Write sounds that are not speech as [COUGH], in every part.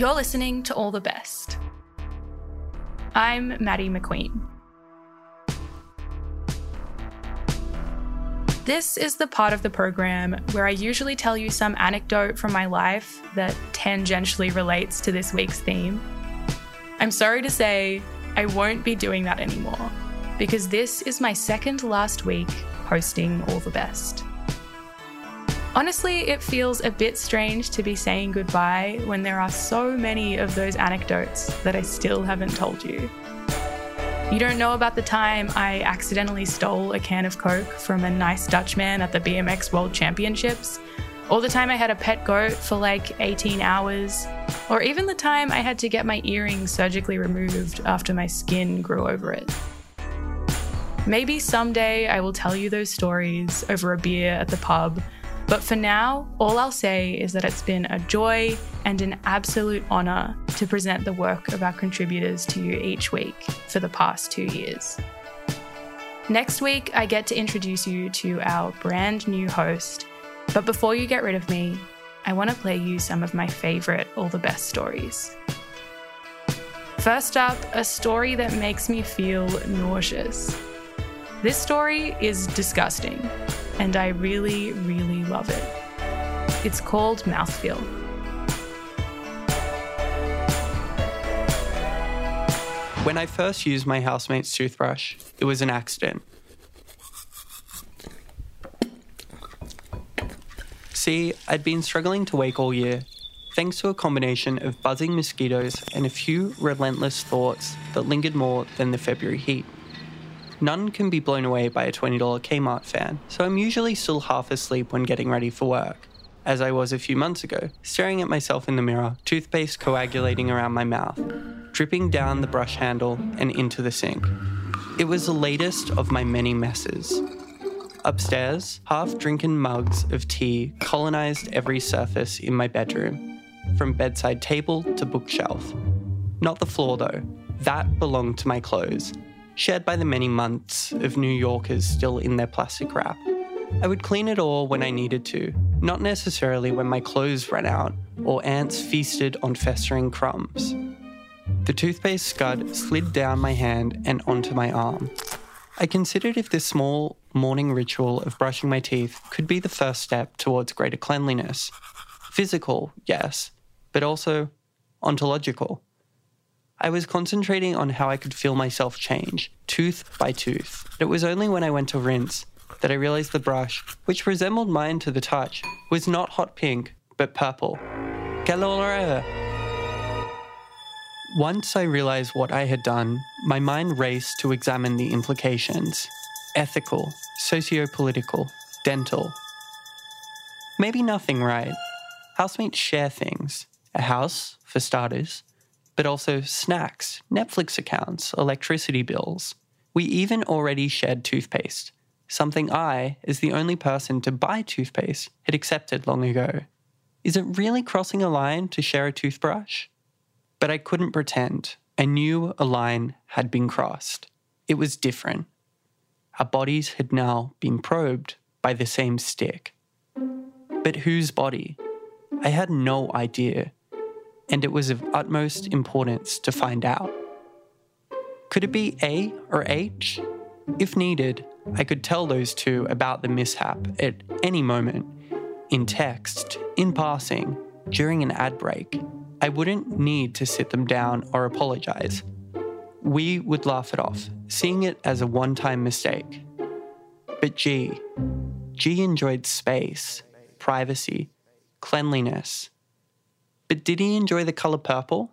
You're listening to All the Best. I'm Maddie McQueen. This is the part of the program where I usually tell you some anecdote from my life that tangentially relates to this week's theme. I'm sorry to say, I won't be doing that anymore because this is my second last week hosting All the Best. Honestly, it feels a bit strange to be saying goodbye when there are so many of those anecdotes that I still haven't told you. You don't know about the time I accidentally stole a can of Coke from a nice Dutchman at the BMX World Championships, or the time I had a pet goat for like 18 hours, or even the time I had to get my earring surgically removed after my skin grew over it. Maybe someday I will tell you those stories over a beer at the pub but for now, all I'll say is that it's been a joy and an absolute honour to present the work of our contributors to you each week for the past two years. Next week, I get to introduce you to our brand new host. But before you get rid of me, I want to play you some of my favourite All the Best stories. First up, a story that makes me feel nauseous. This story is disgusting, and I really, really love it. It's called Mouthfeel. When I first used my housemate's toothbrush, it was an accident. See, I'd been struggling to wake all year, thanks to a combination of buzzing mosquitoes and a few relentless thoughts that lingered more than the February heat. None can be blown away by a $20 Kmart fan, so I'm usually still half asleep when getting ready for work, as I was a few months ago, staring at myself in the mirror, toothpaste coagulating around my mouth, dripping down the brush handle and into the sink. It was the latest of my many messes. Upstairs, half drinking mugs of tea colonized every surface in my bedroom, from bedside table to bookshelf. Not the floor though, that belonged to my clothes, shared by the many months of New Yorkers still in their plastic wrap. I would clean it all when I needed to, not necessarily when my clothes ran out or ants feasted on festering crumbs. The toothpaste scud slid down my hand and onto my arm. I considered if this small morning ritual of brushing my teeth could be the first step towards greater cleanliness. Physical, yes, but also ontological. I was concentrating on how I could feel myself change, tooth by tooth. It was only when I went to rinse that I realized the brush, which resembled mine to the touch, was not hot pink, but purple. Galore! Once I realized what I had done, my mind raced to examine the implications ethical, socio political, dental. Maybe nothing, right? Housemates share things. A house, for starters, but also snacks, Netflix accounts, electricity bills. We even already shared toothpaste, something I, as the only person to buy toothpaste, had accepted long ago. Is it really crossing a line to share a toothbrush? But I couldn't pretend. I knew a line had been crossed. It was different. Our bodies had now been probed by the same stick. But whose body? I had no idea and it was of utmost importance to find out. Could it be A or H? If needed, I could tell those two about the mishap at any moment, in text, in passing, during an ad break. I wouldn't need to sit them down or apologize. We would laugh it off, seeing it as a one time mistake. But G, G enjoyed space, privacy, cleanliness, but did he enjoy the colour purple?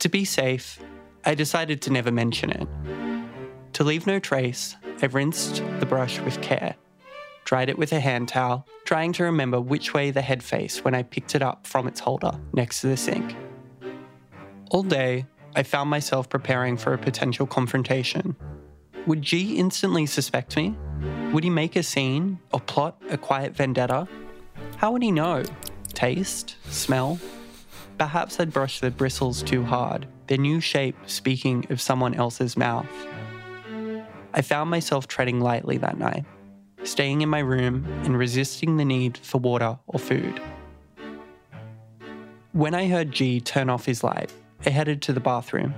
To be safe, I decided to never mention it. To leave no trace, I rinsed the brush with care, dried it with a hand towel, trying to remember which way the head faced when I picked it up from its holder next to the sink. All day, I found myself preparing for a potential confrontation. Would G instantly suspect me? Would he make a scene or plot a quiet vendetta? How would he know? Taste, smell. Perhaps I'd brushed the bristles too hard, their new shape speaking of someone else's mouth. I found myself treading lightly that night, staying in my room and resisting the need for water or food. When I heard G turn off his light, I headed to the bathroom.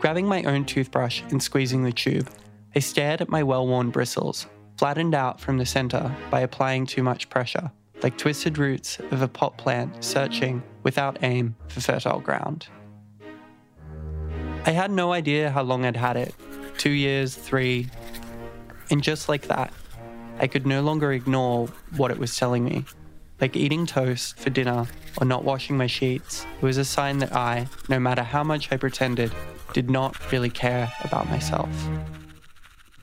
Grabbing my own toothbrush and squeezing the tube, I stared at my well worn bristles, flattened out from the center by applying too much pressure, like twisted roots of a pot plant searching, without aim, for fertile ground. I had no idea how long I'd had it two years, three, and just like that, I could no longer ignore what it was telling me. Like eating toast for dinner or not washing my sheets, it was a sign that I, no matter how much I pretended, did not really care about myself.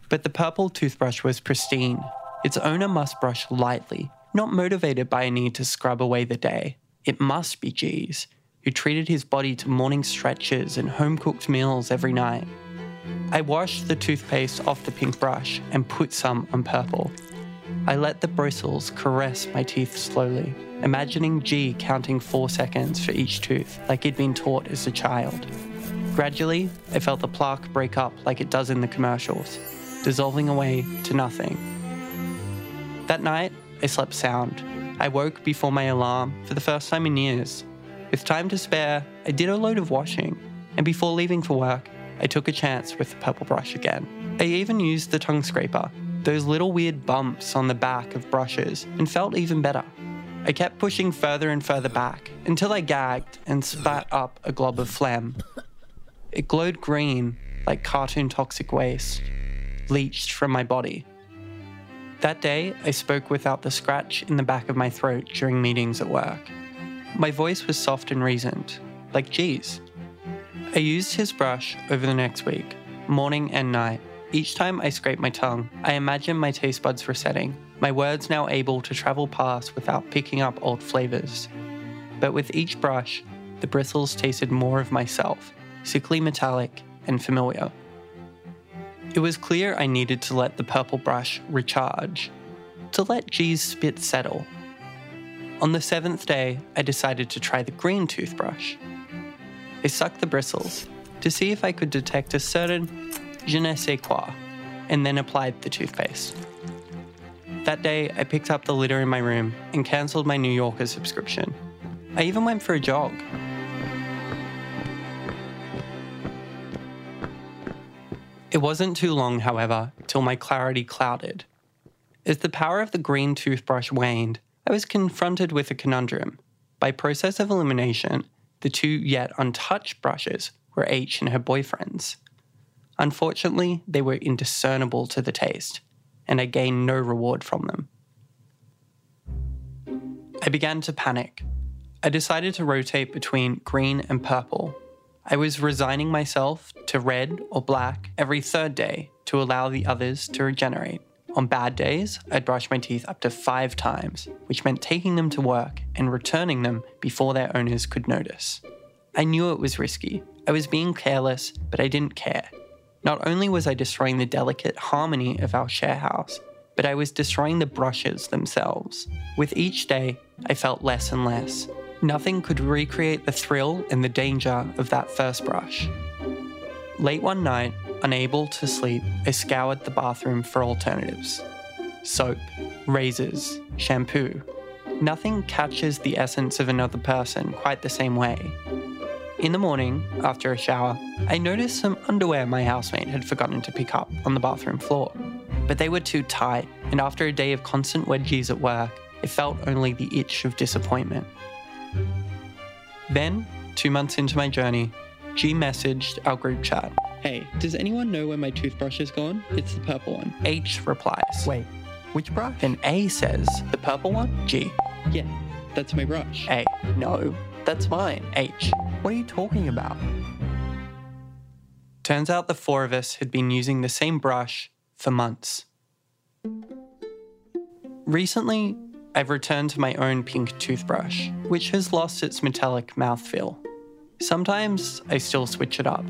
But the purple toothbrush was pristine. Its owner must brush lightly, not motivated by a need to scrub away the day. It must be G's, who treated his body to morning stretches and home cooked meals every night. I washed the toothpaste off the pink brush and put some on purple. I let the bristles caress my teeth slowly, imagining G counting four seconds for each tooth, like he'd been taught as a child. Gradually, I felt the plaque break up like it does in the commercials, dissolving away to nothing. That night, I slept sound. I woke before my alarm for the first time in years. With time to spare, I did a load of washing, and before leaving for work, I took a chance with the purple brush again. I even used the tongue scraper, those little weird bumps on the back of brushes, and felt even better. I kept pushing further and further back until I gagged and spat up a glob of phlegm. It glowed green like cartoon toxic waste, leached from my body. That day, I spoke without the scratch in the back of my throat during meetings at work. My voice was soft and reasoned, like G's. I used his brush over the next week, morning and night. Each time I scraped my tongue, I imagined my taste buds resetting, my words now able to travel past without picking up old flavors. But with each brush, the bristles tasted more of myself, sickly metallic and familiar. It was clear I needed to let the purple brush recharge, to let G's spit settle. On the seventh day, I decided to try the green toothbrush. I sucked the bristles to see if I could detect a certain je ne sais quoi, and then applied the toothpaste. That day, I picked up the litter in my room and cancelled my New Yorker subscription. I even went for a jog. It wasn't too long, however, till my clarity clouded. As the power of the green toothbrush waned, I was confronted with a conundrum. By process of elimination, the two yet untouched brushes were H and her boyfriend's. Unfortunately, they were indiscernible to the taste, and I gained no reward from them. I began to panic. I decided to rotate between green and purple. I was resigning myself to red or black every third day to allow the others to regenerate. On bad days, I'd brush my teeth up to five times, which meant taking them to work and returning them before their owners could notice. I knew it was risky. I was being careless, but I didn't care. Not only was I destroying the delicate harmony of our share house, but I was destroying the brushes themselves. With each day, I felt less and less. Nothing could recreate the thrill and the danger of that first brush. Late one night, unable to sleep, I scoured the bathroom for alternatives soap, razors, shampoo. Nothing catches the essence of another person quite the same way. In the morning, after a shower, I noticed some underwear my housemate had forgotten to pick up on the bathroom floor. But they were too tight, and after a day of constant wedgies at work, it felt only the itch of disappointment. Then, two months into my journey, G messaged our group chat. Hey, does anyone know where my toothbrush has gone? It's the purple one. H replies. Wait, which brush? Then A says, The purple one? G. Yeah, that's my brush. A. No, that's mine. H. What are you talking about? Turns out the four of us had been using the same brush for months. Recently, I've returned to my own pink toothbrush, which has lost its metallic mouthfeel. Sometimes I still switch it up.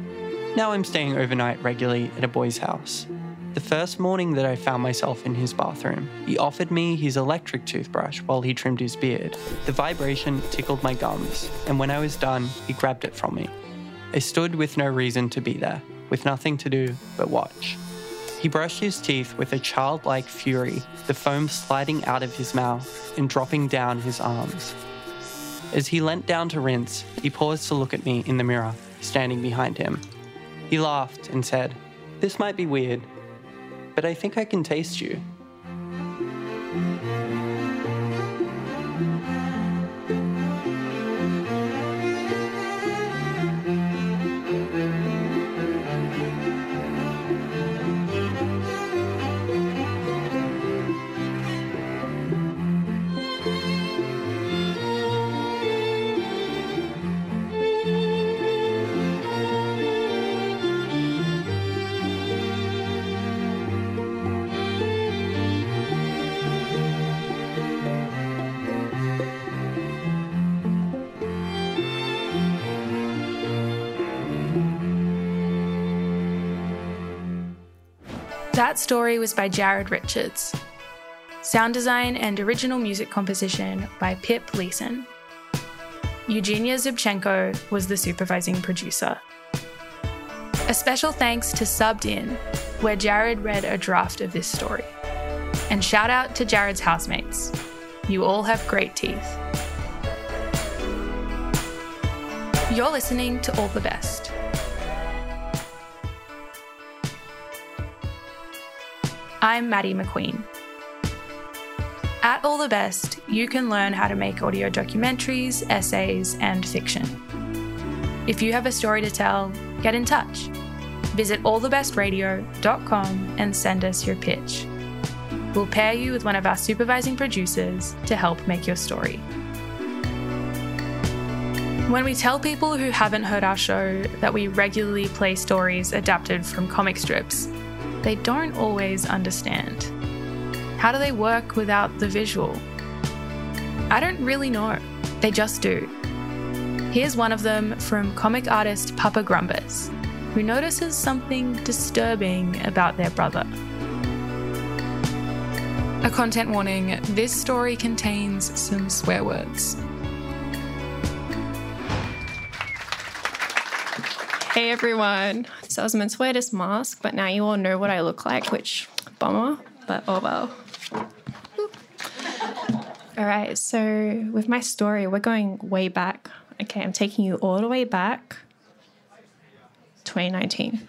Now I'm staying overnight regularly at a boy's house. The first morning that I found myself in his bathroom, he offered me his electric toothbrush while he trimmed his beard. The vibration tickled my gums, and when I was done, he grabbed it from me. I stood with no reason to be there, with nothing to do but watch. He brushed his teeth with a childlike fury, the foam sliding out of his mouth and dropping down his arms. As he leant down to rinse, he paused to look at me in the mirror, standing behind him. He laughed and said, This might be weird, but I think I can taste you. That story was by Jared Richards. Sound design and original music composition by Pip Leeson. Eugenia Zubchenko was the supervising producer. A special thanks to Subbed In, where Jared read a draft of this story. And shout out to Jared's housemates. You all have great teeth. You're listening to All the Best. I'm Maddie McQueen. At All the Best, you can learn how to make audio documentaries, essays, and fiction. If you have a story to tell, get in touch. Visit allthebestradio.com and send us your pitch. We'll pair you with one of our supervising producers to help make your story. When we tell people who haven't heard our show that we regularly play stories adapted from comic strips, they don't always understand. How do they work without the visual? I don't really know. They just do. Here's one of them from comic artist Papa Grumbus, who notices something disturbing about their brother. A content warning this story contains some swear words. Hey everyone. So I was meant to wear this mask, but now you all know what I look like, which bummer, but oh well. All right, so with my story, we're going way back. Okay, I'm taking you all the way back 2019.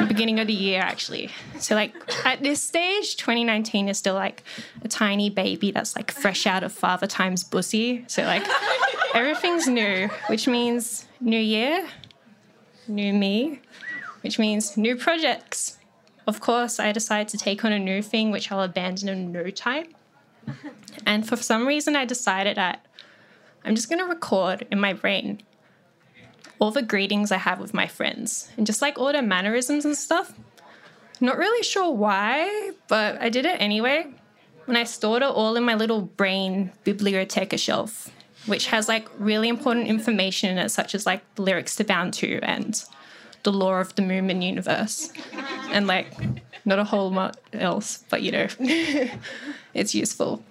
the beginning of the year actually. So like at this stage, 2019 is still like a tiny baby that's like fresh out of father time's bussy. So like everything's new, which means new year, new me, which means new projects. Of course, I decided to take on a new thing, which I'll abandon in no time. [LAUGHS] And for some reason, I decided that I'm just going to record in my brain all the greetings I have with my friends and just like all their mannerisms and stuff. Not really sure why, but I did it anyway. And I stored it all in my little brain biblioteca shelf which has like really important information in it, such as like the lyrics to Bound 2 and the lore of the Moomin universe. And like not a whole lot else, but you know, [LAUGHS] it's useful.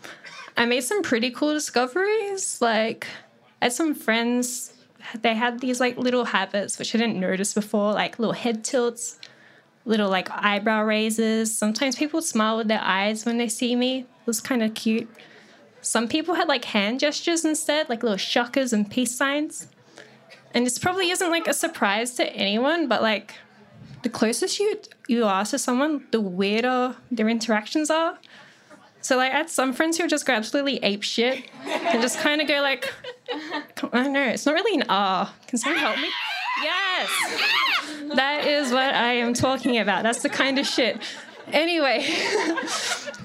I made some pretty cool discoveries. Like, I had some friends, they had these like little habits which I didn't notice before, like little head tilts, little like eyebrow raises. Sometimes people smile with their eyes when they see me. It was kind of cute. Some people had like hand gestures instead, like little shakas and peace signs. And this probably isn't like a surprise to anyone, but like the closest you you are to someone, the weirder their interactions are. So like I had some friends who just go absolutely ape shit and just kind of go like, I don't know, it's not really an R. Can someone help me? Yes, that is what I am talking about. That's the kind of shit. Anyway, [LAUGHS]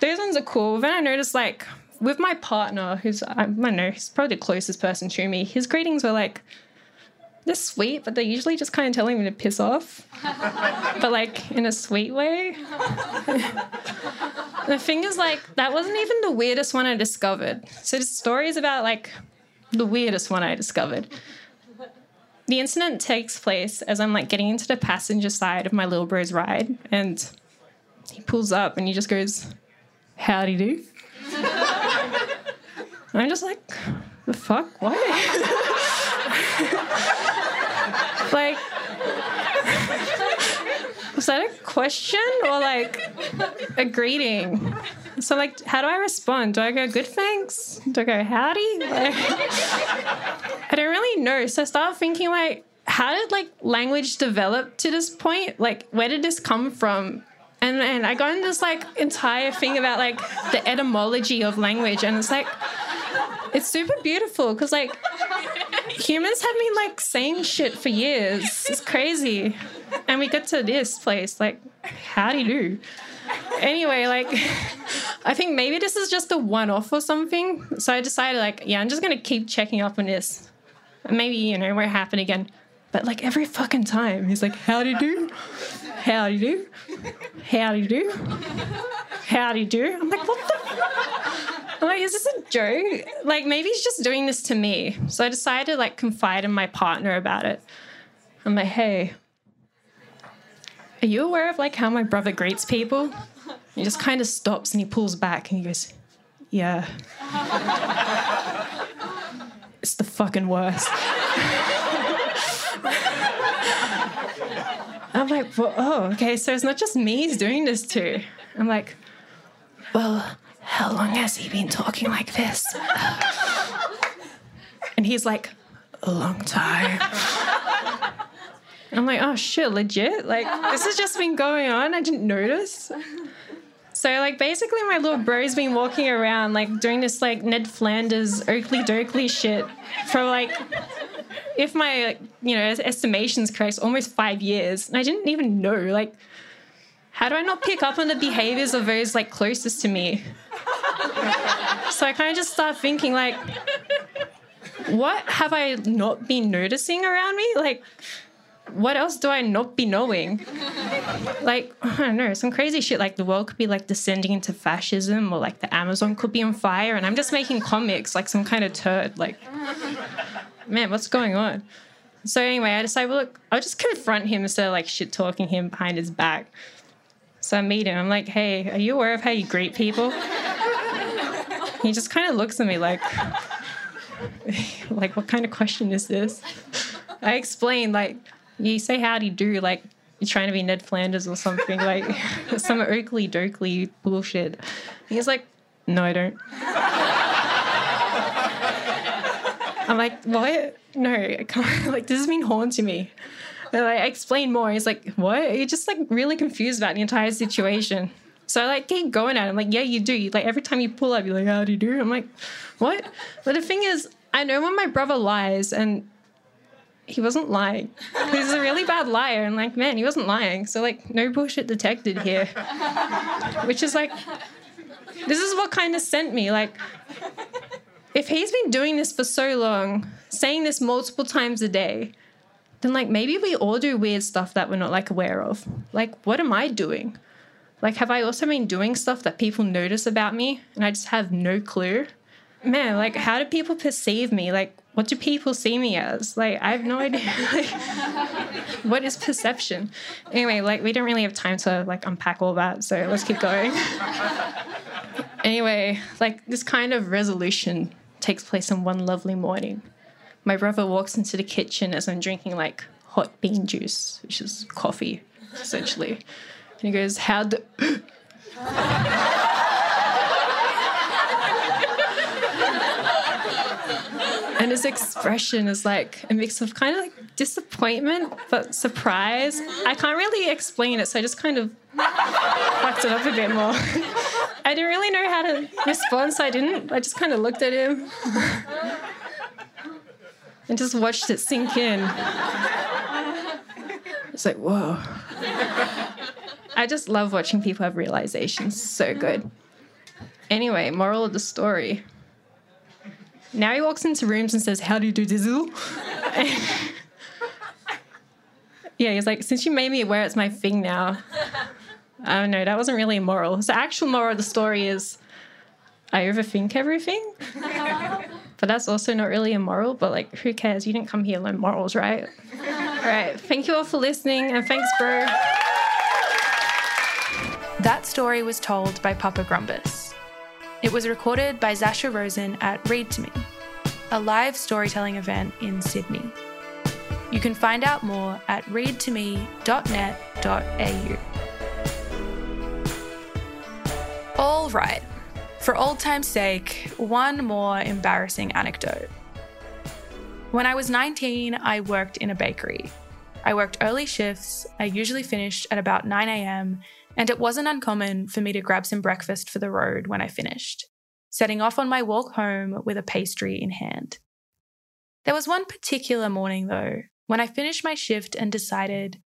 those ones are cool. Then I noticed like with my partner, who's I don't know, he's probably the closest person to me. His greetings were like they're sweet, but they're usually just kind of telling me to piss off, [LAUGHS] but like in a sweet way. the thing is, like that wasn't even the weirdest one I discovered. So the story is about like the weirdest one I discovered. The incident takes place as I'm like getting into the passenger side of my little bro's ride, and he pulls up and he just goes, howdy do. I'm just like, the fuck? What? like, was that a question or like a greeting? So like, how do I respond? Do I go good thanks? Do I go howdy? Like, I don't really know. So I started thinking like, how did like language develop to this point? Like, where did this come from? And and I got in this like entire thing about like the etymology of language, and it's like it's super beautiful because like humans have been like saying shit for years. It's crazy, and we get to this place like, how do you do? Anyway, like I think maybe this is just a one-off or something. So I decided like, yeah, I'm just gonna keep checking up on this. Maybe you know it happen again. But like every fucking time, he's like, "How do you do? How do you do? How do you do? How do you do?" I'm like, "What the?" I'm like, "Is this a joke? Like maybe he's just doing this to me." So I decided to like confide in my partner about it. I'm like, "Hey, are you aware of like how my brother greets people?" He just kind of stops and he pulls back and he goes, "Yeah." it's the fucking worst. I'm like, well, oh, okay, so it's not just me he's doing this to. I'm like, well, how long has he been talking like this? And he's like, a long time. I'm like, oh shit, legit? Like, this has just been going on. I didn't notice. So, like, basically, my little bro's been walking around, like, doing this, like, Ned Flanders, Okily Dokily shit for, like, if my you know estimation's correct, almost five years, and I didn't even know. Like, how do I not pick up on the behaviors of those like closest to me? so I kind of just start thinking like, what have I not been noticing around me? Like, what else do I not be knowing? Like, [SIGHS] I don't know, some crazy shit like the world could be like descending into fascism or like the Amazon could be on fire and I'm just making comics like some kind of turd. Like, man, what's going on? So anyway, I decided, well, look, I'll just confront him instead of like shit talking him behind his back. So I meet him. I'm like, hey, are you aware of how you greet people? [LAUGHS] he just kind of looks at me like, [LAUGHS] like, what kind of question is this? I explain, like, you say howdy do, like, you're trying to be Ned Flanders or something, like [LAUGHS] some Okily Dokily bullshit. He's like, no, I don't. I'm like, what? No, I can't. [LAUGHS] like this has been haunting me. And I explain more. He's like, what? You're just like really confused about the entire situation. So I like keep going at him. Like, yeah, you do. Like every time you pull up, you're like, how do you do? I'm like, what? But the thing is, I know when my brother lies, and he wasn't lying. He's a really bad liar, and like, man, he wasn't lying. So like, no bullshit detected here. Which is like, this is what kind of sent me. Like, if he's been doing this for so long, saying this multiple times a day, then like maybe we all do weird stuff that we're not like aware of. Like, what am I doing? Like, have I also been doing stuff that people notice about me and I just have no clue? Man, like, how do people perceive me? Like, what do people see me as? Like, I have no idea. [LAUGHS] like, what is perception? Anyway, like, we don't really have time to like unpack all that, so let's keep going. [LAUGHS] anyway, like, this kind of resolution takes place on one lovely morning. My brother walks into the kitchen as I'm drinking like hot bean juice, which is coffee, essentially. And he goes, How do. [LAUGHS] and his expression is like a mix of kind of like disappointment but surprise. I can't really explain it, so I just kind of fucked it up a bit more. [LAUGHS] I didn't really know how to respond, so I didn't. I just kind of looked at him and just watched it sink in. It's like, whoa. I just love watching people have realizations. So good. Anyway, moral of the story. Now he walks into rooms and says, How do you do dizzle? [LAUGHS] yeah, he's like, Since you made me aware it's my thing now. I don't know, that wasn't really moral. The actual moral of the story is I overthink everything. [LAUGHS] but that's also not really immoral, but like, who cares? You didn't come here to learn morals, right? all [LAUGHS] right. Thank you all for listening, and thanks, bro. That story was told by Papa Grumpus. It was recorded by Zasha Rosen at Read to Me, a live storytelling event in Sydney. You can find out more at readtome.net All right. For old time's sake, one more embarrassing anecdote. When I was 19, I worked in a bakery. I worked early shifts, I usually finished at about 9 a.m., and it wasn't uncommon for me to grab some breakfast for the road when I finished, setting off on my walk home with a pastry in hand. There was one particular morning, though, when I finished my shift and decided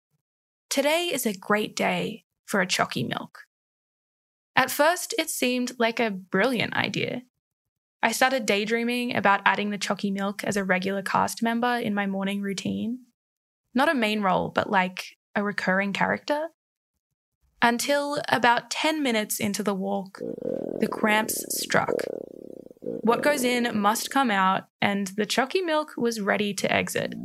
today is a great day for a chalky milk. At first, it seemed like a brilliant idea. I started daydreaming about adding the chalky milk as a regular cast member in my morning routine. Not a main role, but like a recurring character. Until about 10 minutes into the walk, the cramps struck. What goes in must come out, and the chalky milk was ready to exit.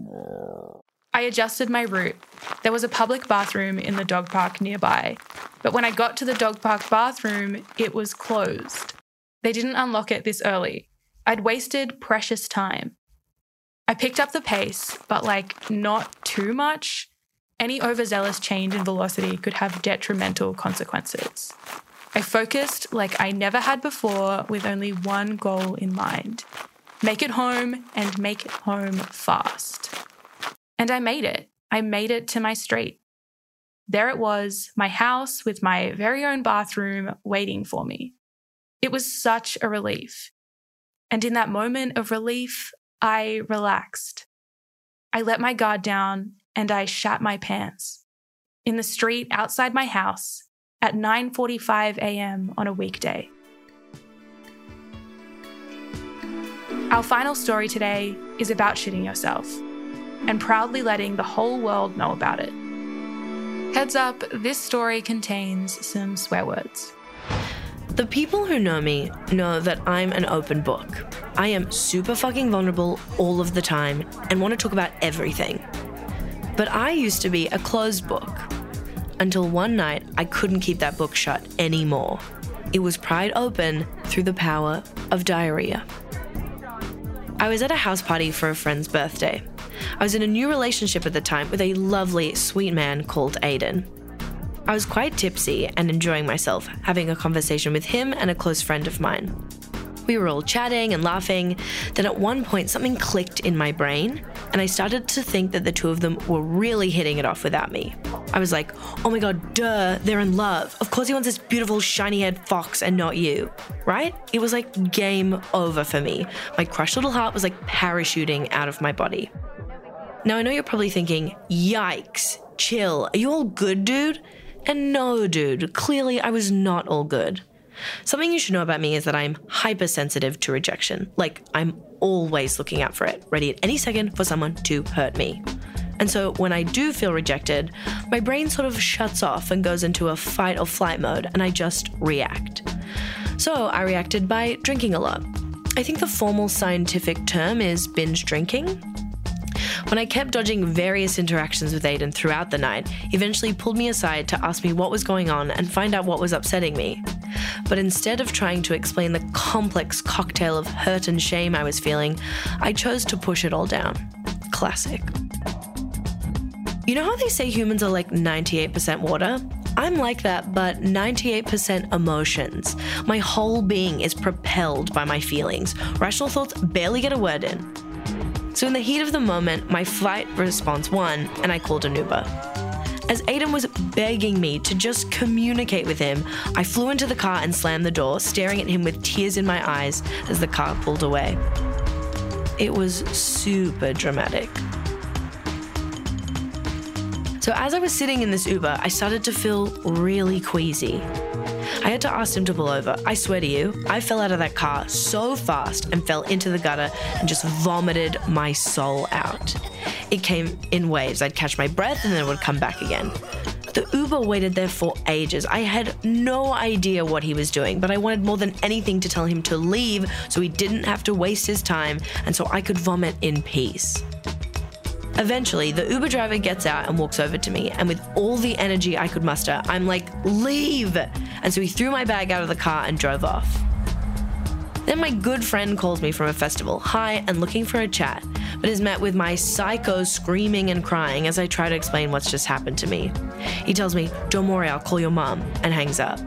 I adjusted my route. There was a public bathroom in the dog park nearby, but when I got to the dog park bathroom, it was closed. They didn't unlock it this early. I'd wasted precious time. I picked up the pace, but like not too much. Any overzealous change in velocity could have detrimental consequences. I focused like I never had before with only one goal in mind make it home and make it home fast. And I made it. I made it to my street. There it was, my house with my very own bathroom waiting for me. It was such a relief. And in that moment of relief, I relaxed. I let my guard down and I shat my pants. In the street outside my house at 9:45 a.m. on a weekday. Our final story today is about shitting yourself and proudly letting the whole world know about it. Heads up, this story contains some swear words. The people who know me know that I'm an open book. I am super fucking vulnerable all of the time and want to talk about everything. But I used to be a closed book. Until one night, I couldn't keep that book shut anymore. It was pried open through the power of diarrhea. I was at a house party for a friend's birthday. I was in a new relationship at the time with a lovely, sweet man called Aiden. I was quite tipsy and enjoying myself, having a conversation with him and a close friend of mine. We were all chatting and laughing. Then at one point, something clicked in my brain, and I started to think that the two of them were really hitting it off without me. I was like, oh my god, duh, they're in love. Of course, he wants this beautiful, shiny haired fox and not you, right? It was like game over for me. My crushed little heart was like parachuting out of my body. Now, I know you're probably thinking, yikes, chill, are you all good, dude? And no, dude, clearly I was not all good. Something you should know about me is that I'm hypersensitive to rejection. Like, I'm always looking out for it, ready at any second for someone to hurt me. And so when I do feel rejected, my brain sort of shuts off and goes into a fight or flight mode, and I just react. So I reacted by drinking a lot. I think the formal scientific term is binge drinking. When I kept dodging various interactions with Aiden throughout the night, he eventually pulled me aside to ask me what was going on and find out what was upsetting me. But instead of trying to explain the complex cocktail of hurt and shame I was feeling, I chose to push it all down. Classic. You know how they say humans are like 98% water? I'm like that, but 98% emotions. My whole being is propelled by my feelings. Rational thoughts barely get a word in. So, in the heat of the moment, my flight response won, and I called an Uber. As Aiden was begging me to just communicate with him, I flew into the car and slammed the door, staring at him with tears in my eyes as the car pulled away. It was super dramatic. So, as I was sitting in this Uber, I started to feel really queasy. I had to ask him to pull over. I swear to you, I fell out of that car so fast and fell into the gutter and just vomited my soul out. It came in waves. I'd catch my breath and then it would come back again. The Uber waited there for ages. I had no idea what he was doing, but I wanted more than anything to tell him to leave so he didn't have to waste his time and so I could vomit in peace. Eventually, the Uber driver gets out and walks over to me, and with all the energy I could muster, I'm like, leave! And so he threw my bag out of the car and drove off. Then my good friend calls me from a festival, high and looking for a chat, but is met with my psycho screaming and crying as I try to explain what's just happened to me. He tells me, Don't worry, I'll call your mom, and hangs up.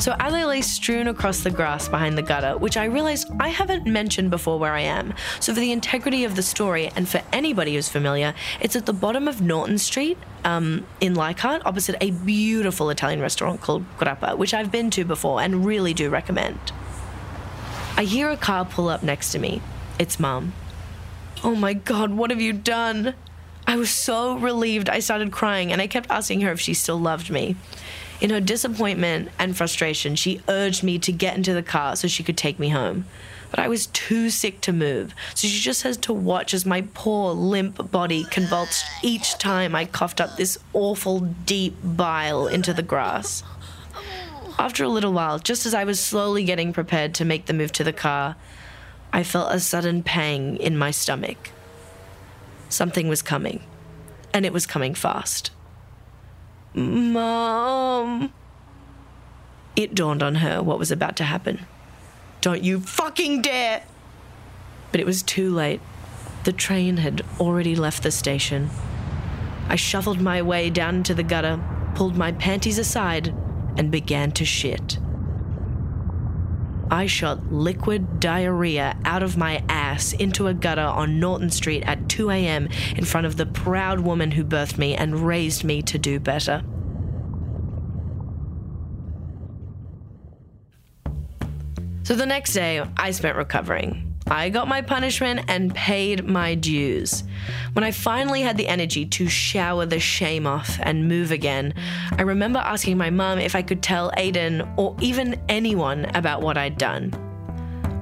So as I lay strewn across the grass behind the gutter, which I realize I haven't mentioned before where I am, so for the integrity of the story and for anybody who's familiar, it's at the bottom of Norton Street um, in Leichhardt, opposite a beautiful Italian restaurant called Grappa, which I've been to before and really do recommend. I hear a car pull up next to me. It's Mum. Oh my god, what have you done? I was so relieved I started crying and I kept asking her if she still loved me. In her disappointment and frustration, she urged me to get into the car so she could take me home. But I was too sick to move, so she just has to watch as my poor, limp body convulsed each time I coughed up this awful, deep bile into the grass. After a little while, just as I was slowly getting prepared to make the move to the car, I felt a sudden pang in my stomach. Something was coming, and it was coming fast. Mom. It dawned on her what was about to happen. Don't you fucking dare! But it was too late. The train had already left the station. I shuffled my way down into the gutter, pulled my panties aside, and began to shit. I shot liquid diarrhea out of my ass into a gutter on Norton Street at 2 a.m. in front of the proud woman who birthed me and raised me to do better. So the next day, I spent recovering. I got my punishment and paid my dues. When I finally had the energy to shower the shame off and move again, I remember asking my mum if I could tell Aiden or even anyone about what I'd done.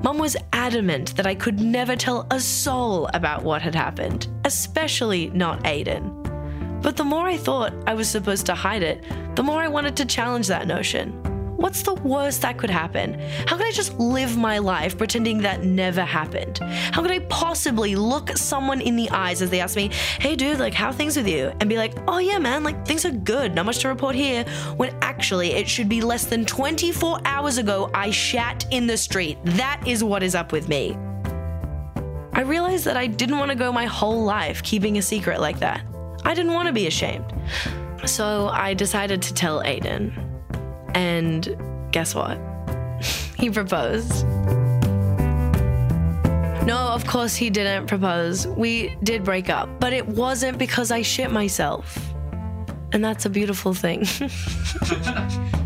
Mum was adamant that I could never tell a soul about what had happened, especially not Aiden. But the more I thought I was supposed to hide it, the more I wanted to challenge that notion. What's the worst that could happen? How can I just live my life pretending that never happened? How could I possibly look someone in the eyes as they ask me, hey dude, like how things with you? And be like, oh yeah, man, like things are good, not much to report here, when actually it should be less than 24 hours ago I shat in the street. That is what is up with me. I realized that I didn't want to go my whole life keeping a secret like that. I didn't want to be ashamed. So I decided to tell Aiden. And guess what? [LAUGHS] he proposed. No, of course he didn't propose. We did break up, but it wasn't because I shit myself. And that's a beautiful thing. [LAUGHS]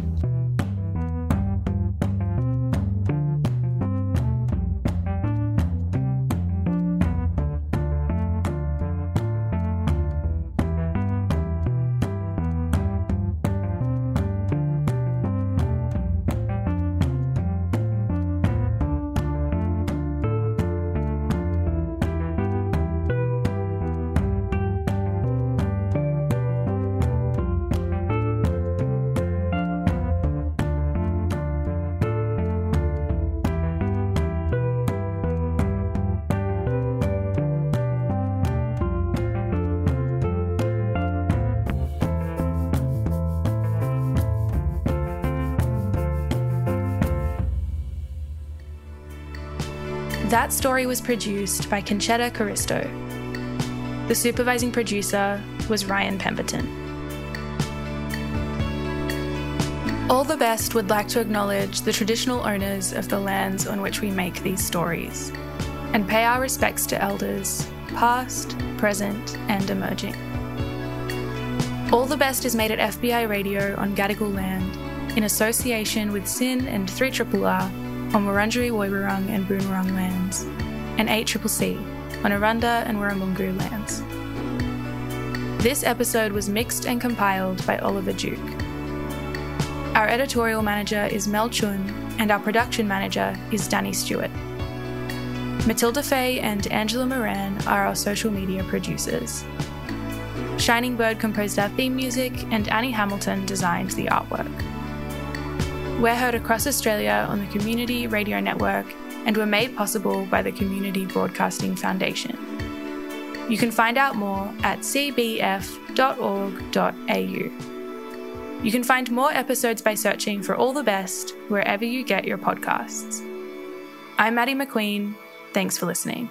That story was produced by Concetta Caristo. The supervising producer was Ryan Pemberton. All the Best would like to acknowledge the traditional owners of the lands on which we make these stories and pay our respects to elders, past, present, and emerging. All the Best is made at FBI Radio on Gadigal land in association with SYN and 3RRR on Wurundjeri Woiwurrung and Boonwurrung lands, and 8CCC on Arrernte and Warumungu lands. This episode was mixed and compiled by Oliver Duke. Our editorial manager is Mel Chun, and our production manager is Danny Stewart. Matilda Fay and Angela Moran are our social media producers. Shining Bird composed our theme music, and Annie Hamilton designed the artwork. We're heard across Australia on the Community Radio Network and were made possible by the Community Broadcasting Foundation. You can find out more at cbf.org.au. You can find more episodes by searching for All the Best wherever you get your podcasts. I'm Maddie McQueen. Thanks for listening.